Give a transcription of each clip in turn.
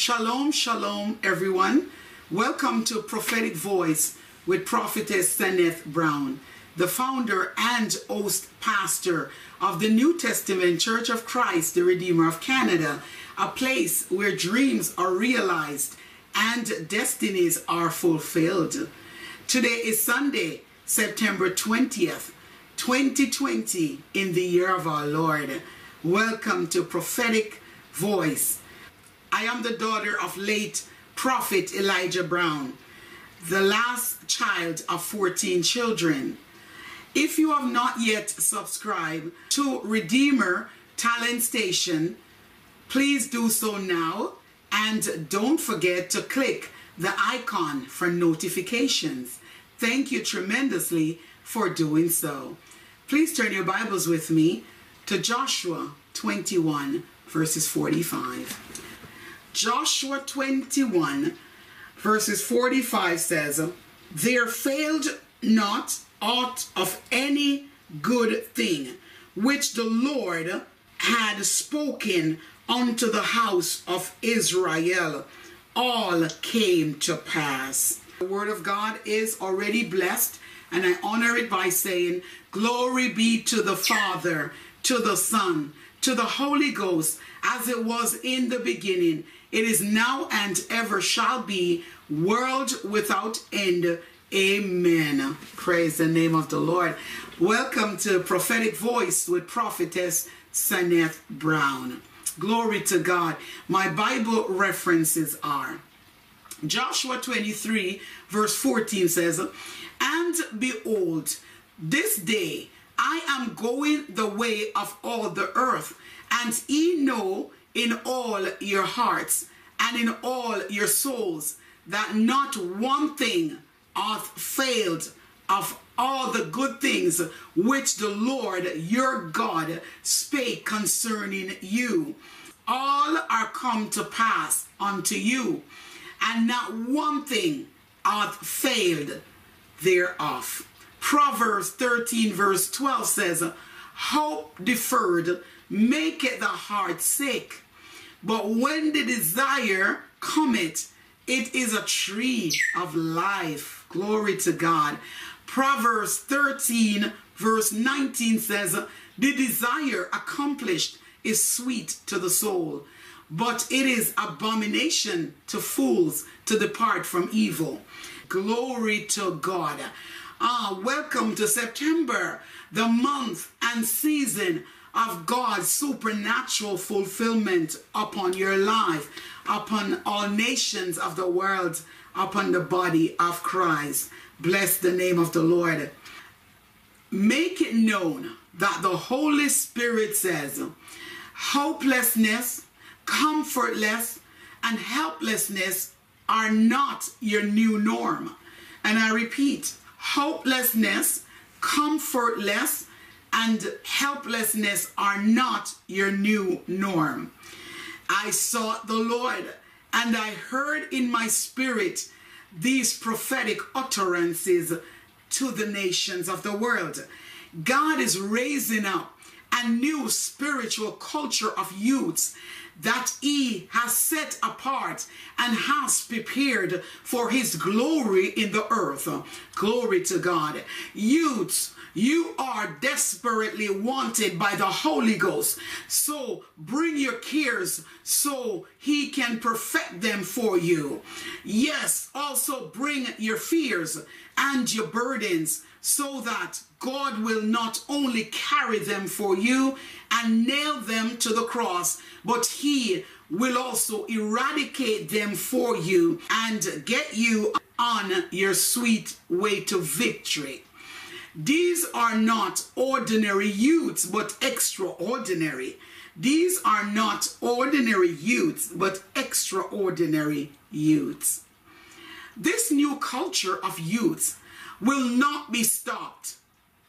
Shalom, shalom, everyone. Welcome to Prophetic Voice with Prophetess Seneth Brown, the founder and host pastor of the New Testament Church of Christ, the Redeemer of Canada, a place where dreams are realized and destinies are fulfilled. Today is Sunday, September 20th, 2020, in the year of our Lord. Welcome to Prophetic Voice. I am the daughter of late Prophet Elijah Brown, the last child of 14 children. If you have not yet subscribed to Redeemer Talent Station, please do so now and don't forget to click the icon for notifications. Thank you tremendously for doing so. Please turn your Bibles with me to Joshua 21, verses 45. Joshua 21, verses 45 says, There failed not aught of any good thing which the Lord had spoken unto the house of Israel. All came to pass. The word of God is already blessed, and I honor it by saying, Glory be to the Father, to the Son, to the Holy Ghost, as it was in the beginning it is now and ever shall be, world without end. Amen. Praise the name of the Lord. Welcome to Prophetic Voice with Prophetess Seneth Brown. Glory to God. My Bible references are Joshua 23, verse 14 says, And behold, this day I am going the way of all the earth, and ye know in all your hearts and in all your souls, that not one thing hath failed of all the good things which the Lord your God spake concerning you. All are come to pass unto you, and not one thing hath failed thereof. Proverbs 13, verse 12 says, Hope deferred maketh the heart sick. But when the desire cometh, it is a tree of life. Glory to God. Proverbs 13, verse 19 says, The desire accomplished is sweet to the soul, but it is abomination to fools to depart from evil. Glory to God. Ah, welcome to September, the month and season of God's supernatural fulfillment upon your life, upon all nations of the world, upon the body of Christ. Bless the name of the Lord. Make it known that the Holy Spirit says, hopelessness, comfortless, and helplessness are not your new norm. And I repeat, hopelessness, comfortless, and helplessness are not your new norm. I sought the Lord and I heard in my spirit these prophetic utterances to the nations of the world. God is raising up a new spiritual culture of youths that he has set apart and has prepared for his glory in the earth. Glory to God. Youths you are desperately wanted by the Holy Ghost. So bring your cares so he can perfect them for you. Yes, also bring your fears and your burdens so that God will not only carry them for you and nail them to the cross, but he will also eradicate them for you and get you on your sweet way to victory. These are not ordinary youths, but extraordinary. These are not ordinary youths, but extraordinary youths. This new culture of youths will not be stopped,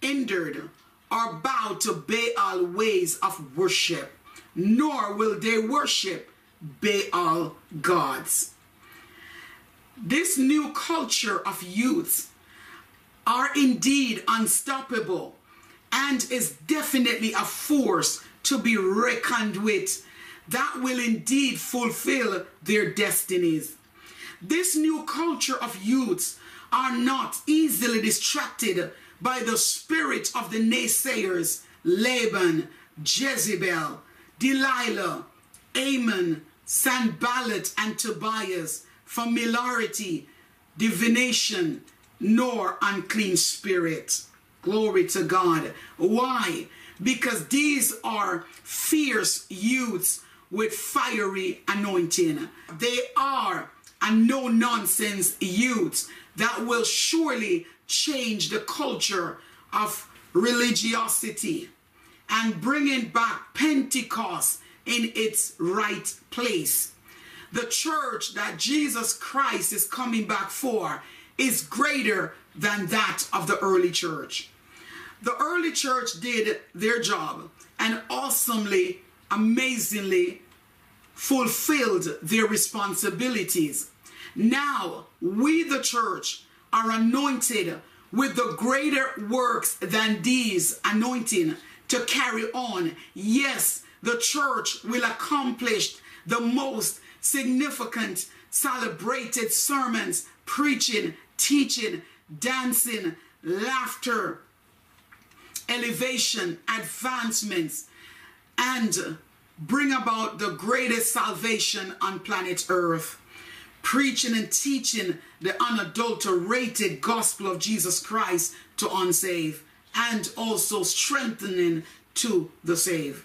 hindered, or bowed to Baal ways of worship, nor will they worship Baal gods. This new culture of youths are indeed unstoppable and is definitely a force to be reckoned with. that will indeed fulfill their destinies. This new culture of youths are not easily distracted by the spirit of the naysayers, Laban, Jezebel, Delilah, Ammon, Sanballat, and Tobias, familiarity, divination, nor unclean spirit. Glory to God. Why? Because these are fierce youths with fiery anointing. They are a no nonsense youths that will surely change the culture of religiosity and bringing back Pentecost in its right place. The church that Jesus Christ is coming back for is greater than that of the early church. The early church did their job and awesomely, amazingly fulfilled their responsibilities. Now, we, the church, are anointed with the greater works than these anointing to carry on. Yes, the church will accomplish the most significant, celebrated sermons, preaching, teaching, dancing, laughter, elevation, advancements, and bring about the greatest salvation on planet Earth. Preaching and teaching the unadulterated gospel of Jesus Christ to unsaved, and also strengthening to the saved.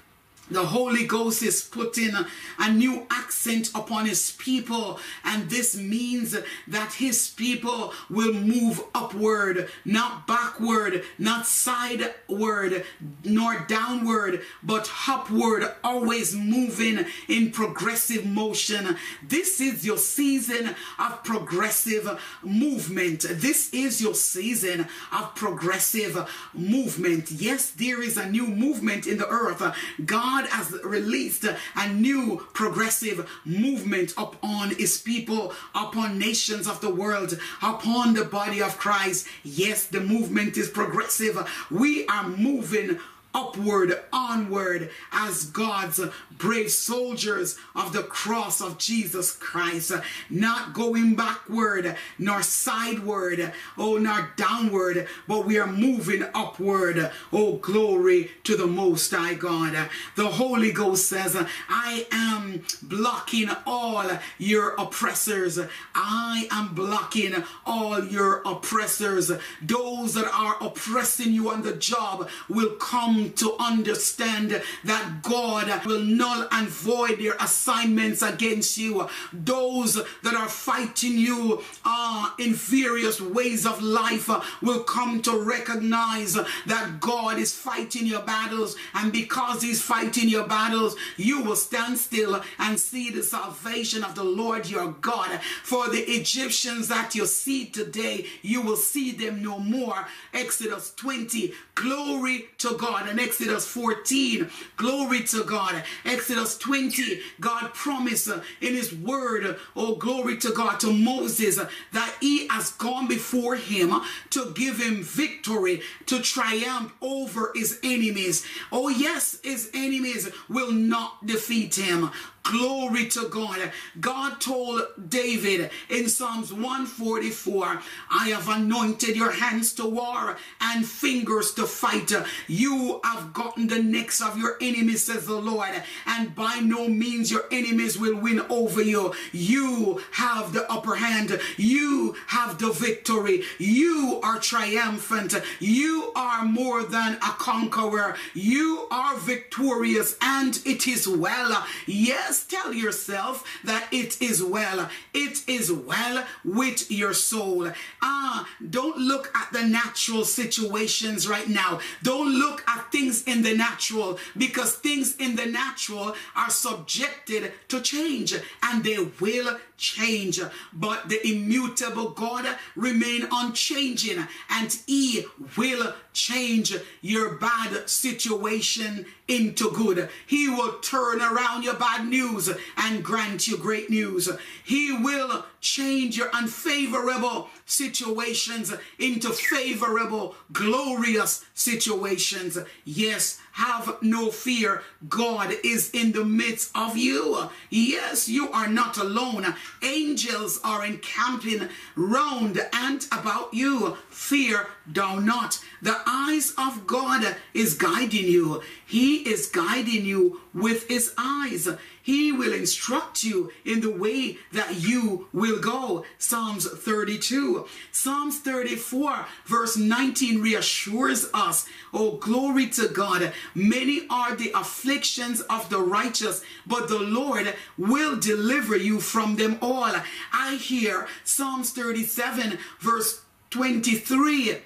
The Holy Ghost is putting a, new accent upon his people, and this means that his people will move upward, not backward, not sideward, nor downward, but upward, always moving in progressive motion. This is your season of progressive movement. This is your season of progressive movement. Yes, there is a new movement in the earth. God God has released a new progressive movement upon his people, upon nations of the world, upon the body of Christ. Yes, the movement is progressive. We are moving upward, onward as God's brave soldiers of the cross of Jesus Christ, not going backward nor sideward, oh, nor downward, but we are moving upward. Oh, glory to the Most High God. The Holy Ghost says, I am blocking all your oppressors. I am blocking all your oppressors. Those that are oppressing you on the job will come to understand that God will null and void their assignments against you. Those that are fighting you uh, in various ways of life will come to recognize that God is fighting your battles, and because He's fighting your battles, you will stand still and see the salvation of the Lord your God. For the Egyptians that you see today, you will see them no more. Exodus 20. Glory to God. And Exodus 14, glory to God. Exodus 20, God promised uh, in his word, uh, oh glory to God, to Moses uh, that he has gone before him to give him victory, to triumph over his enemies. Oh yes, his enemies will not defeat him. Glory to God. God told David in Psalms 144, I have anointed your hands to war and fingers to fight. You have gotten the necks of your enemies, says the Lord, and by no means your enemies will win over you. You have the upper hand. You have the victory. You are triumphant. You are more than a conqueror. You are victorious, and it is well. Yes just tell yourself that it is well. It is well with your soul. Ah, don't look at the natural situations right now. Don't look at things in the natural because things in the natural are subjected to change and they will change. But the immutable God remain unchanging and he will change your bad situation into good. He will turn around your bad news and grant you great news. He will change your unfavorable situations into favorable, glorious situations. Yes, have no fear. God is in the midst of you. Yes, you are not alone. Angels are encamping round and about you. Fear thou not. The eyes of God is guiding you. He is guiding you with his eyes. He will instruct you in the way that you will go. Psalms 32. Psalms 34, verse 19 reassures us. Oh, glory to God. Many are the afflictions of the righteous, but the Lord will deliver you from them all. I hear Psalms 37, verse 23.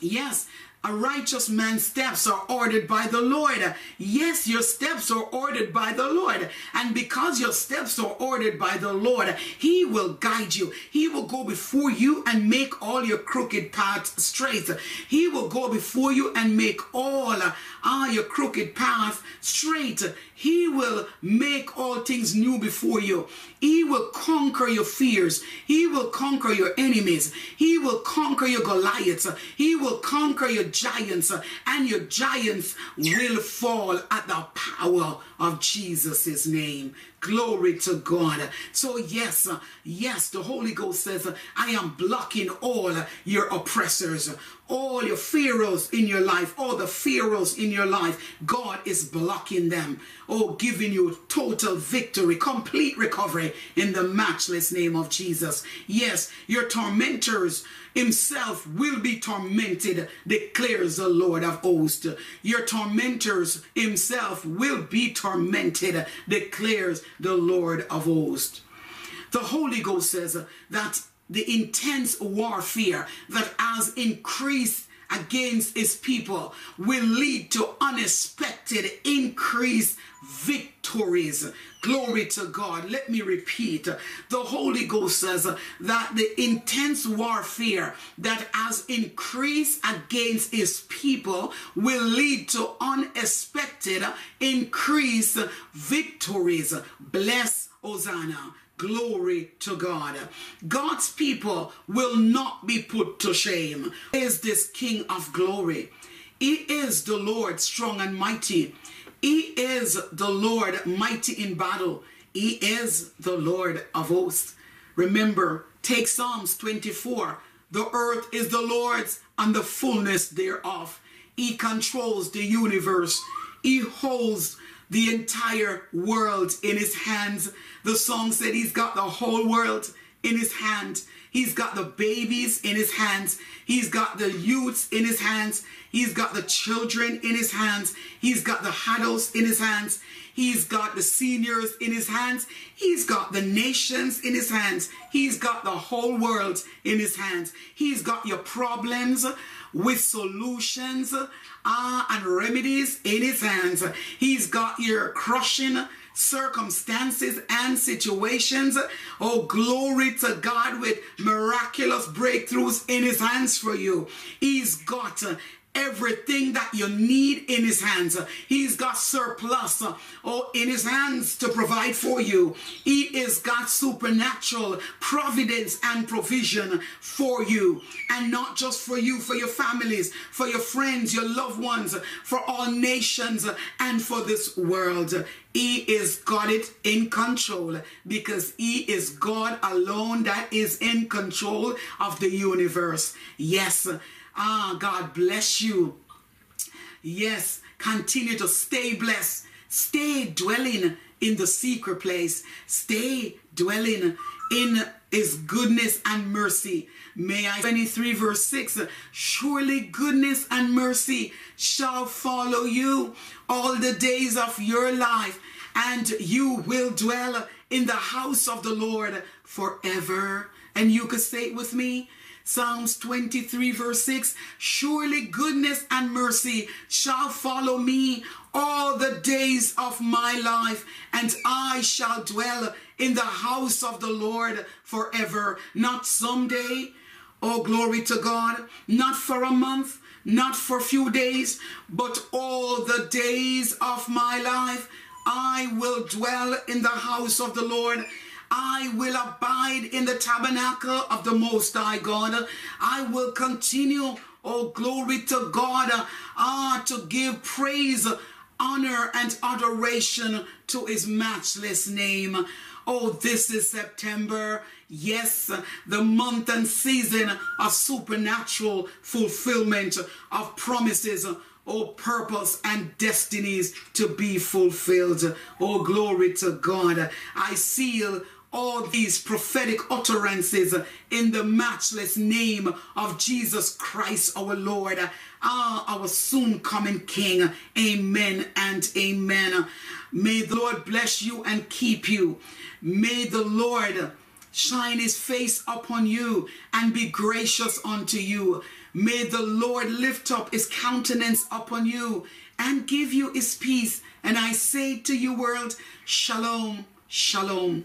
Yes, a righteous man's steps are ordered by the Lord. Yes, your steps are ordered by the Lord. And because your steps are ordered by the Lord, He will guide you. He will go before you and make all your crooked paths straight. He will go before you and make all uh, your crooked paths straight. He will make all things new before you. He will conquer your fears. He will conquer your enemies. He will conquer your Goliaths. He will conquer your giants. And your giants will fall at the power of Jesus' name. Glory to God. So, yes, yes, the Holy Ghost says, I am blocking all your oppressors, all your pharaohs in your life, all the pharaohs in your life. God is blocking them. Oh, giving you total victory, complete recovery in the matchless name of Jesus. Yes, your tormentors himself will be tormented, declares the Lord of hosts. Your tormentors himself will be tormented, declares the Lord of hosts. The Holy Ghost says that the intense warfare that has increased against his people will lead to unexpected increased victories. Glory to God. Let me repeat. The Holy Ghost says that the intense warfare that has increased against his people will lead to unexpected increased victories. Bless Hosanna. Glory to God. God's people will not be put to shame. Is this King of glory? He is the Lord strong and mighty. He is the Lord mighty in battle. He is the Lord of hosts. Remember, take Psalms 24. The earth is the Lord's and the fullness thereof. He controls the universe. He holds the entire world in his hands. The song said he's got the whole world in his hand. He's got the babies in his hands. He's got the youths in his hands. He's got the children in his hands. He's got the adults in his hands. He's got the seniors in his hands. He's got the nations in his hands. He's got the whole world in his hands. He's got your problems with solutions uh, and remedies in his hands. He's got your crushing circumstances and situations. Oh, glory to God with miraculous breakthroughs in his hands for you. He's got everything that you need in his hands. He's got surplus uh, oh, in his hands to provide for you. He is God's supernatural providence and provision for you. And not just for you, for your families, for your friends, your loved ones, for all nations, and for this world. He is got it in control because He is God alone that is in control of the universe. Yes, Ah, God bless you. Yes, continue to stay blessed. Stay dwelling in the secret place. Stay dwelling in his goodness and mercy. May I 23 verse 6 surely goodness and mercy shall follow you all the days of your life and you will dwell in the house of the Lord forever. And you could say it with me Psalms 23, verse 6 Surely goodness and mercy shall follow me all the days of my life, and I shall dwell in the house of the Lord forever. Not someday, oh, glory to God, not for a month, not for a few days, but all the days of my life I will dwell in the house of the Lord. I will abide in the tabernacle of the Most High God. I will continue, oh glory to God, ah, to give praise, honor, and adoration to his matchless name. Oh, this is September. Yes, the month and season of supernatural fulfillment of promises oh purpose and destinies to be fulfilled. Oh glory to God. I seal all these prophetic utterances in the matchless name of Jesus Christ our Lord, ah, our soon coming King. Amen and amen. May the Lord bless you and keep you. May the Lord shine his face upon you and be gracious unto you. May the Lord lift up his countenance upon you and give you his peace. And I say to you, world, shalom, shalom.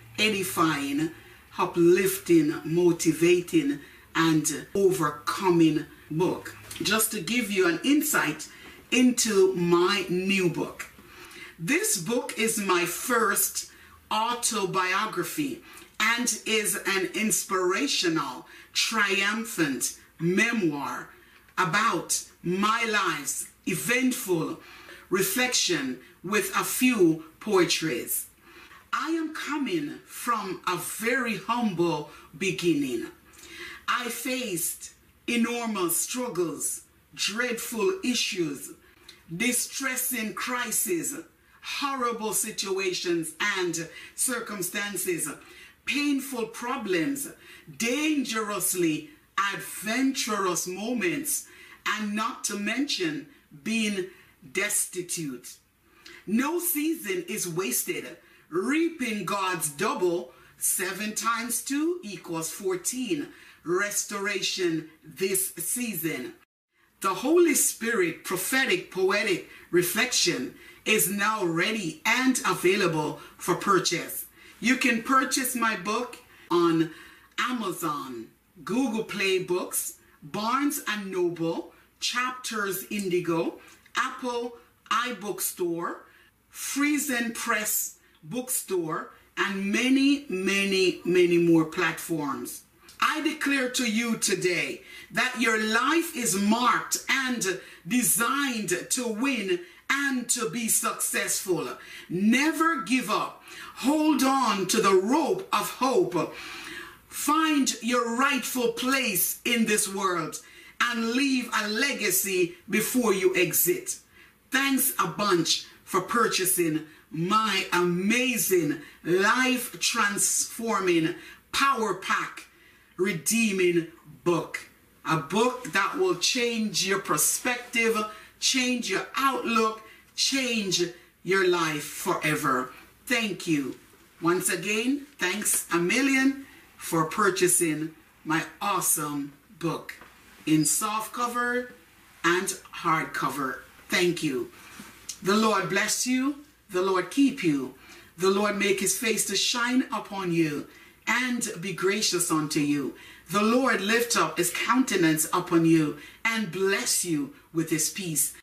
edifying, uplifting, motivating, and overcoming book. Just to give you an insight into my new book. This book is my first autobiography and is an inspirational, triumphant memoir about my life's eventful reflection with a few poetries. I am coming from a very humble beginning. I faced enormous struggles, dreadful issues, distressing crises, horrible situations and circumstances, painful problems, dangerously adventurous moments, and not to mention being destitute. No season is wasted. Reaping God's double, 7 times 2 equals 14 restoration this season. The Holy Spirit prophetic poetic reflection is now ready and available for purchase. You can purchase my book on Amazon, Google Play Books, Barnes and Noble, Chapters Indigo, Apple iBookstore, Friesen Press Bookstore, and many, many, many more platforms. I declare to you today that your life is marked and designed to win and to be successful. Never give up. Hold on to the rope of hope. Find your rightful place in this world and leave a legacy before you exit. Thanks a bunch for purchasing my amazing life transforming power pack redeeming book. A book that will change your perspective, change your outlook, change your life forever. Thank you. Once again, thanks a million for purchasing my awesome book in soft cover and hardcover. Thank you. The Lord bless you. The Lord keep you. The Lord make his face to shine upon you and be gracious unto you. The Lord lift up his countenance upon you and bless you with his peace.